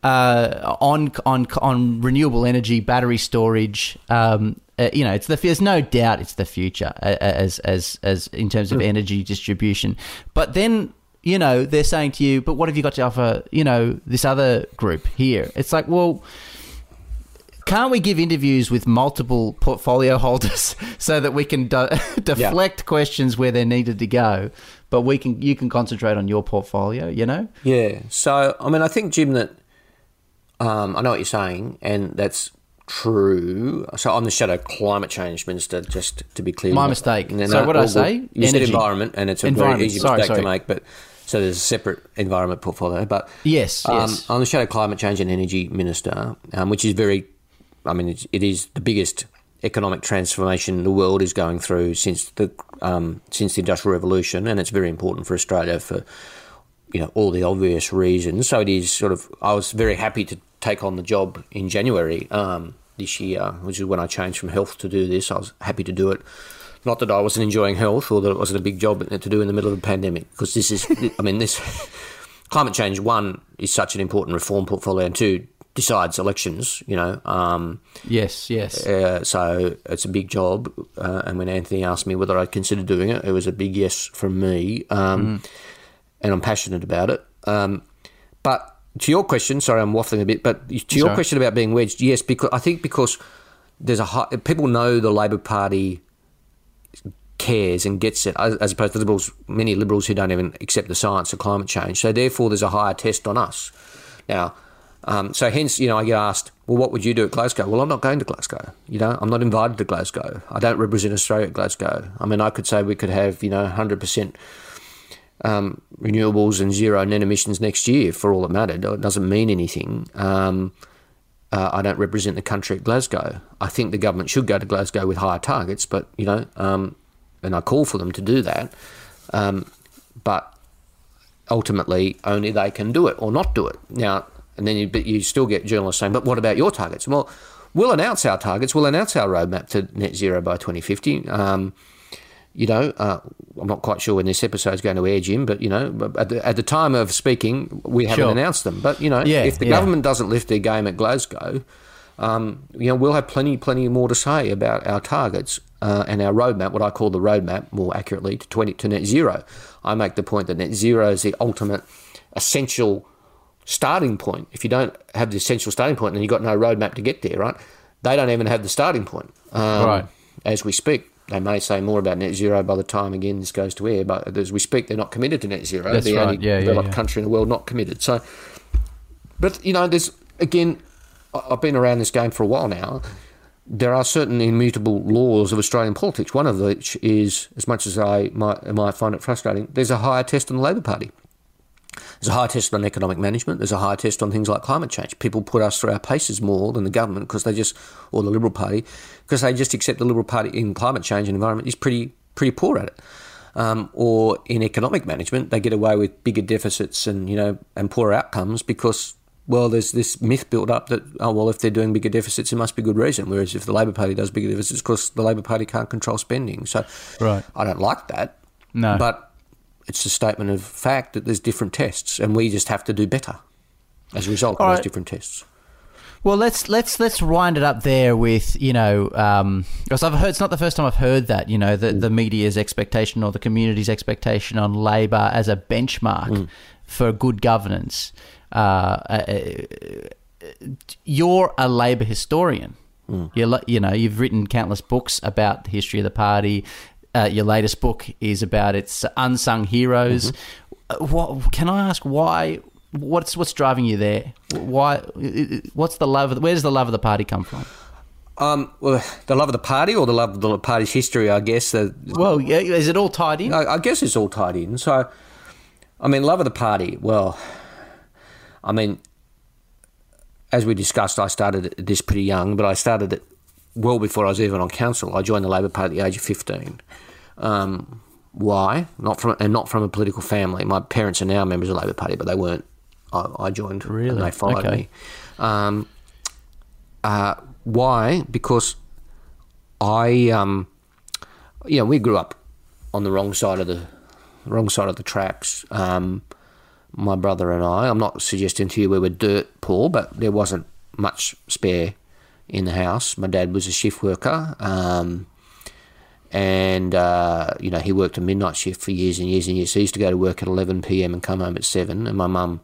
uh, on on on renewable energy, battery storage. Um, uh, you know, it's the there's no doubt it's the future uh, as as as in terms of energy distribution. But then you know they're saying to you, but what have you got to offer? You know, this other group here. It's like, well can't we give interviews with multiple portfolio holders so that we can de- deflect questions where they're needed to go but we can you can concentrate on your portfolio you know Yeah. So, I mean, I think, Jim, that um, I know what you're saying, and that's true. So, I'm the shadow climate change minister, just to be clear. My mistake. No, So what I say? You said Energy. environment, and it's a very easy Sorry, mistake sorry. to make, but so there's a separate environment portfolio. But Yes, um, yes. I'm the shadow climate change and energy minister, um, which is very, I mean, it's, it is the biggest economic transformation the world is going through since the um, since the industrial revolution, and it's very important for Australia for you know all the obvious reasons. So it is sort of. I was very happy to take on the job in January um, this year, which is when I changed from health to do this. I was happy to do it. Not that I wasn't enjoying health or that it wasn't a big job to do in the middle of a pandemic, because this is. I mean, this climate change. One is such an important reform portfolio, and two decides elections. You know. Um, yes yes uh, so it's a big job. Uh, and when Anthony asked me whether I'd consider doing it, it was a big yes from me. Um, And I'm passionate about it. Um, but to your question, sorry, I'm waffling a bit. But to your Sorry. question about being wedged, yes, because I think because there's a high, people know the Labor Party cares and gets it, as, opposed to liberals, many liberals who don't even accept the science of climate change. So therefore, there's a higher test on us. Now, um, so hence, you know, I get asked, well, what would you do at Glasgow? Well, I'm not going to Glasgow. You know, I'm not invited to Glasgow. I don't represent Australia at Glasgow. I mean, I could say we could have, you know, 100% um, renewables and zero net emissions next year for all that mattered. It doesn't mean anything. Um, uh, I don't represent the country at Glasgow. I think the government should go to Glasgow with higher targets, but, you know, um, and I call for them to do that. Um, but ultimately only they can do it or not do it. Now, and then you, but you still get journalists saying, but what about your targets? Well, we'll announce our targets. We'll announce our roadmap to net zero by 2050. You know, uh, I'm not quite sure when this episode is going to air, Jim, but, you know, at the, at the time of speaking, we haven't Sure. announced them. But, you know, Yeah, if the yeah. government doesn't lift their game at Glasgow, um, you know, we'll have plenty, plenty more to say about our targets uh, and our roadmap, what I call the roadmap, more accurately, to 20 to net zero. I make the point that net zero is the ultimate essential starting point. If you don't have the essential starting point, then you've got no roadmap to get there, right? They don't even have the starting point. Um, Right. As we speak, they may say more about net zero by the time again this goes to air, but as we speak, they're not committed to net zero. That's the right. only Yeah, yeah, developed yeah. country in the world not committed. So, but you know, there's again, I've been around this game for a while now. There are certain immutable laws of Australian politics. One of which is, as much as I might, might find it frustrating, there's a higher test on the Labor Party. There's a high test on economic management. There's a high test on things like climate change. People put us through our paces more than the government because they just, or the Liberal Party, because they just accept the Liberal Party in climate change and environment is pretty pretty poor at it. Um, or in economic management, they get away with bigger deficits and you know and poorer outcomes because well, there's this myth built up that oh well, if they're doing bigger deficits, it must be good reason. Whereas if the Labor Party does bigger deficits, of course, the Labor Party can't control spending. So Right. I don't like that. No. But it's a statement of fact that there's different tests, and we just have to do better as a result of All those different tests. Well, let's let's let's wind it up there with you know um, because I've heard it's not the first time I've heard that you know the the media's expectation or the community's expectation on Labor as a benchmark for good governance. Uh, uh, you're a Labor historian. You're, you know you've written countless books about the history of the party. Uh, your latest book is about its unsung heroes. Uh, What can I ask? Why? What's what's driving you there? Why? What's the love? Of, where does the love of the party come from? Um, well, the love of the party or the love of the party's history, I guess. The, Well, yeah, is it all tied in? I, I guess it's all tied in. So, I mean, love of the party. Well, I mean, as we discussed, I started this pretty young, but I started it well before I was even on council. I joined the Labor Party at the age of fifteen. Um, why? Not from and not from a political family. My parents are now members of the Labor Party, but they weren't. I, I joined Really? and they followed Okay. me. Um, uh, why? Because I, um, you know, we grew up on the wrong side of the wrong side of the tracks. Um, my brother and I. I'm not suggesting to you we were dirt poor, but there wasn't much spare in the house. My dad was a shift worker, um, and uh, you know he worked a midnight shift for years and years and years. So he used to go to work at 11 p.m. and come home at seven. And my mum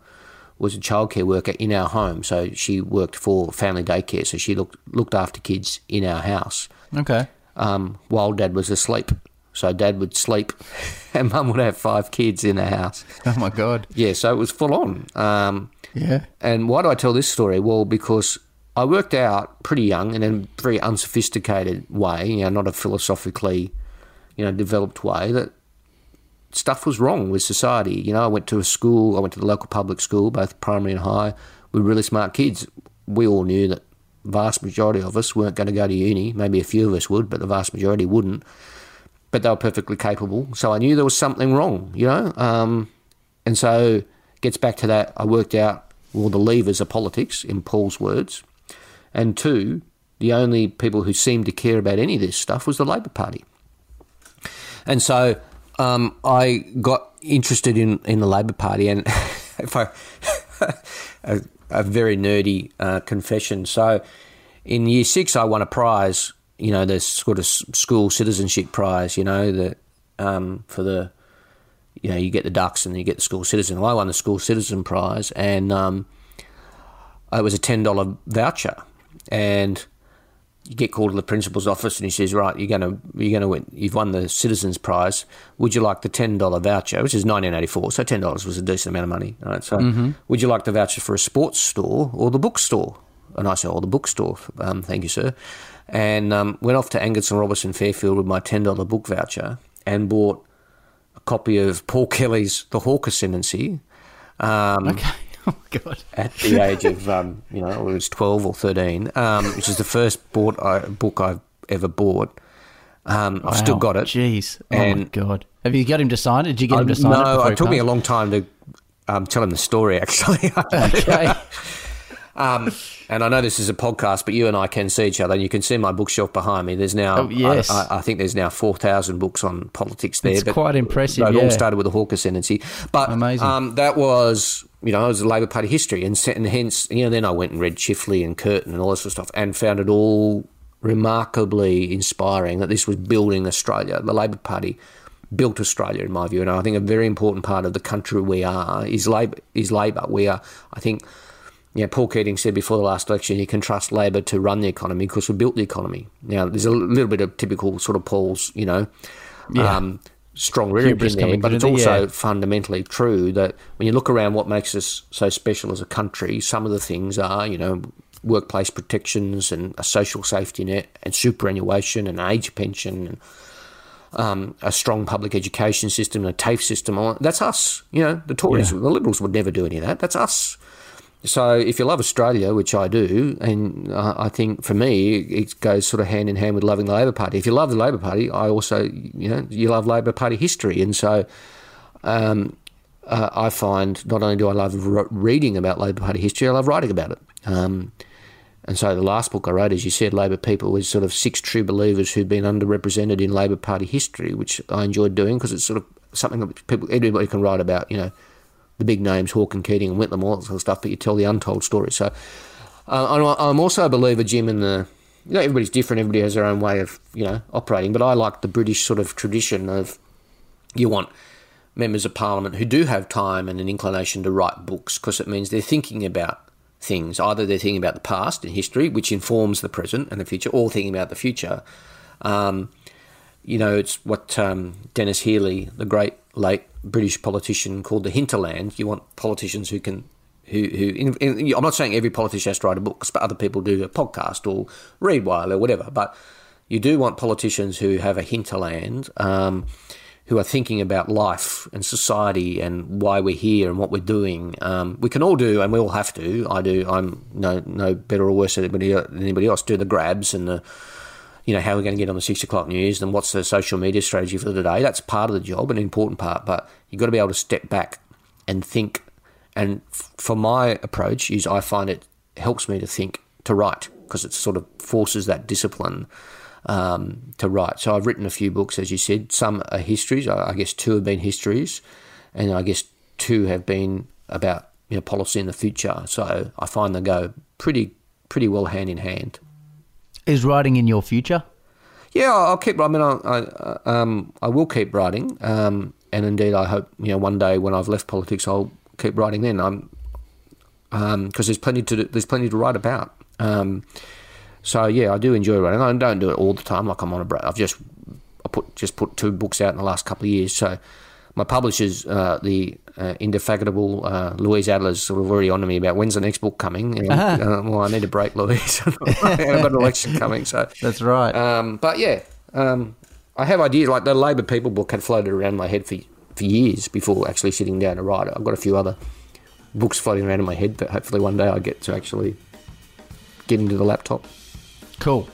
was a childcare worker in our home, so she worked for family daycare. So she looked looked after kids in our house Okay. um, while dad was asleep. So dad would sleep, and mum would have five kids in the house. Oh my god. Yeah, so it was full on. Um, Yeah. and why do I tell this story? Well, because I worked out pretty young and in a very unsophisticated way, you know, not a philosophically, you know, developed way, that stuff was wrong with society. You know, I went to a school, I went to the local public school, both primary and high, with really smart kids. We all knew that vast majority of us weren't going to go to uni. Maybe a few of us would, but the vast majority wouldn't. But they were perfectly capable. So I knew there was something wrong, you know? Um, and so gets back to that. I worked out well the levers of politics, in Paul's words, and two, the only people who seemed to care about any of this stuff was the Labor Party. And so um, I got interested in, in the Labor Party, and if I a, a very nerdy uh, confession. So in year six, I won a prize. You know, the sort of school citizenship prize. You know, the um, for the you know you get the ducks and you get the school citizen. Well, I won the school citizen prize, and um, it was a ten dollar voucher, and you get called to the principal's office and he says, "Right, you're going to you're going to win. You've won the citizens prize. Would you like the ten dollar voucher, which is 1984? So ten dollars was a decent amount of money, right? So, would you like the voucher for a sports store or the bookstore?" And I said, "Oh, the bookstore. Um, thank you, sir." And um, went off to Angus and Robertson Fairfield with my ten dollar book voucher and bought a copy of Paul Kelly's The Hawke Ascendancy. Um, Okay. Oh my god. at the age of um, you know it was twelve or thirteen, um, which is the first bought I, book I've ever bought. Um, I've still got it. Jeez. Oh my And- god. Have you got him to sign it? Did you get him to sign no, it? before it took me a long time to um, tell him the story actually. Okay. Um, and I know this is a podcast, but you and I can see each other, and you can see my bookshelf behind me. There's now, Oh, yes. I, I, I think there's now four thousand books on politics there. It's but quite impressive, It yeah. all started with the Hawke ascendancy, but Amazing. Um, that was, you know, it was the Labor Party history, and, and hence, you know, then I went and read Chifley and Curtin and all this sort of stuff, and found it all remarkably inspiring that this was building Australia. The Labor Party built Australia, in my view, and I think a very important part of the country we are is Labor. Is Labor. We are, I think. Yeah, Paul Keating said before the last election he can trust Labor to run the economy because we built the economy. Now, there's a little bit of typical sort of Paul's, you know, Yeah. um, strong rhetoric in there, but it's also yeah. fundamentally true that when you look around what makes us so special as a country, some of the things are, you know, workplace protections and a social safety net and superannuation and age pension and um, a strong public education system and a TAFE system. That's us. You know, the Tories, Yeah. the Liberals would never do any of that. That's us. So if you love Australia, which I do, and I think for me it goes sort of hand in hand with loving the Labor Party. If you love the Labor Party, I also, you know, you love Labor Party history, and so um, uh, I find not only do I love reading about Labor Party history, I love writing about it. Um, and so the last book I wrote, as you said, Labor People, was sort of six true believers who've been underrepresented in Labor Party history, which I enjoyed doing because it's sort of something that people, everybody can write about, you know, the big names, Hawke and Keating and Whitlam, all that sort of stuff, but you tell the untold story. So uh, I'm- also a believer, Jim, in the, you know, everybody's different, everybody has their own way of, you know, operating, but I like the British sort of tradition of you want members of parliament who do have time and an inclination to write books because it means they're thinking about things. Either they're thinking about the past and history, which informs the present and the future, or thinking about the future. Um, you know, it's what um, Denis Healey, the great late British politician, called the hinterland. You want politicians who can. Who, who in, in, I'm not saying every politician has to write a book, but other people do a podcast or read while or whatever. But you do want politicians who have a hinterland, um, who are thinking about life and society and why we're here and what we're doing. Um, we can all do, and we all have to. I do. I'm no no better or worse than anybody, than anybody else. Do the grabs and the you know, how we're going to get on the six o'clock news and what's the social media strategy for the day. That's part of the job, an important part, but you've got to be able to step back and think. And for my approach is I find it helps me to think to write because it sort of forces that discipline um, to write. So I've written a few books, as you said. Some are histories. I I guess two have been histories, and I guess two have been about you know policy in the future. So I find they go pretty pretty well hand in hand. Is writing in your future? Yeah, I'll keep. I mean, I, I, um, I will keep writing, um, and indeed, I hope you know one day when I've left politics, I'll keep writing. Then I'm because there's plenty to do- there's plenty to write about. Um, so yeah, I do enjoy writing. I don't do it all the time. Like I'm on a break. I've just I put just put two books out in the last couple of years. So my publishers, uh, the uh, indefatigable uh, Louise Adler's, sort of already on to me about when's the next book coming. And, uh, well, I need a break, Louise. I've got an election coming, so That's right. um, but yeah, um, I have ideas. Like the Labor People book had floated around my head for for years before actually sitting down to write it. I've got a few other books floating around in my head, but hopefully one day I get to actually get into the laptop. Cool.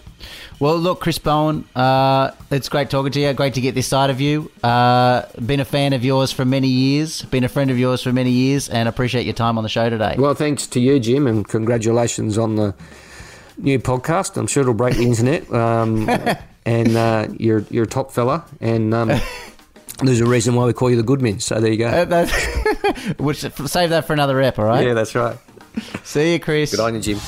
Well, look, Chris Bowen, uh, it's great talking to you. Great to get this side of you. Uh, been a fan of yours for many years. Been a friend of yours for many years, and appreciate your time on the show today. Well, thanks to you, Jim, and congratulations on the new podcast. I'm sure it'll break the internet. Um, and uh, you're you're a top fella, and um, there's a reason why we call you the Goodman. So there you go. Uh, Which save that for another rep. All right. yeah, that's right. See you, Chris. Good on you, Jim.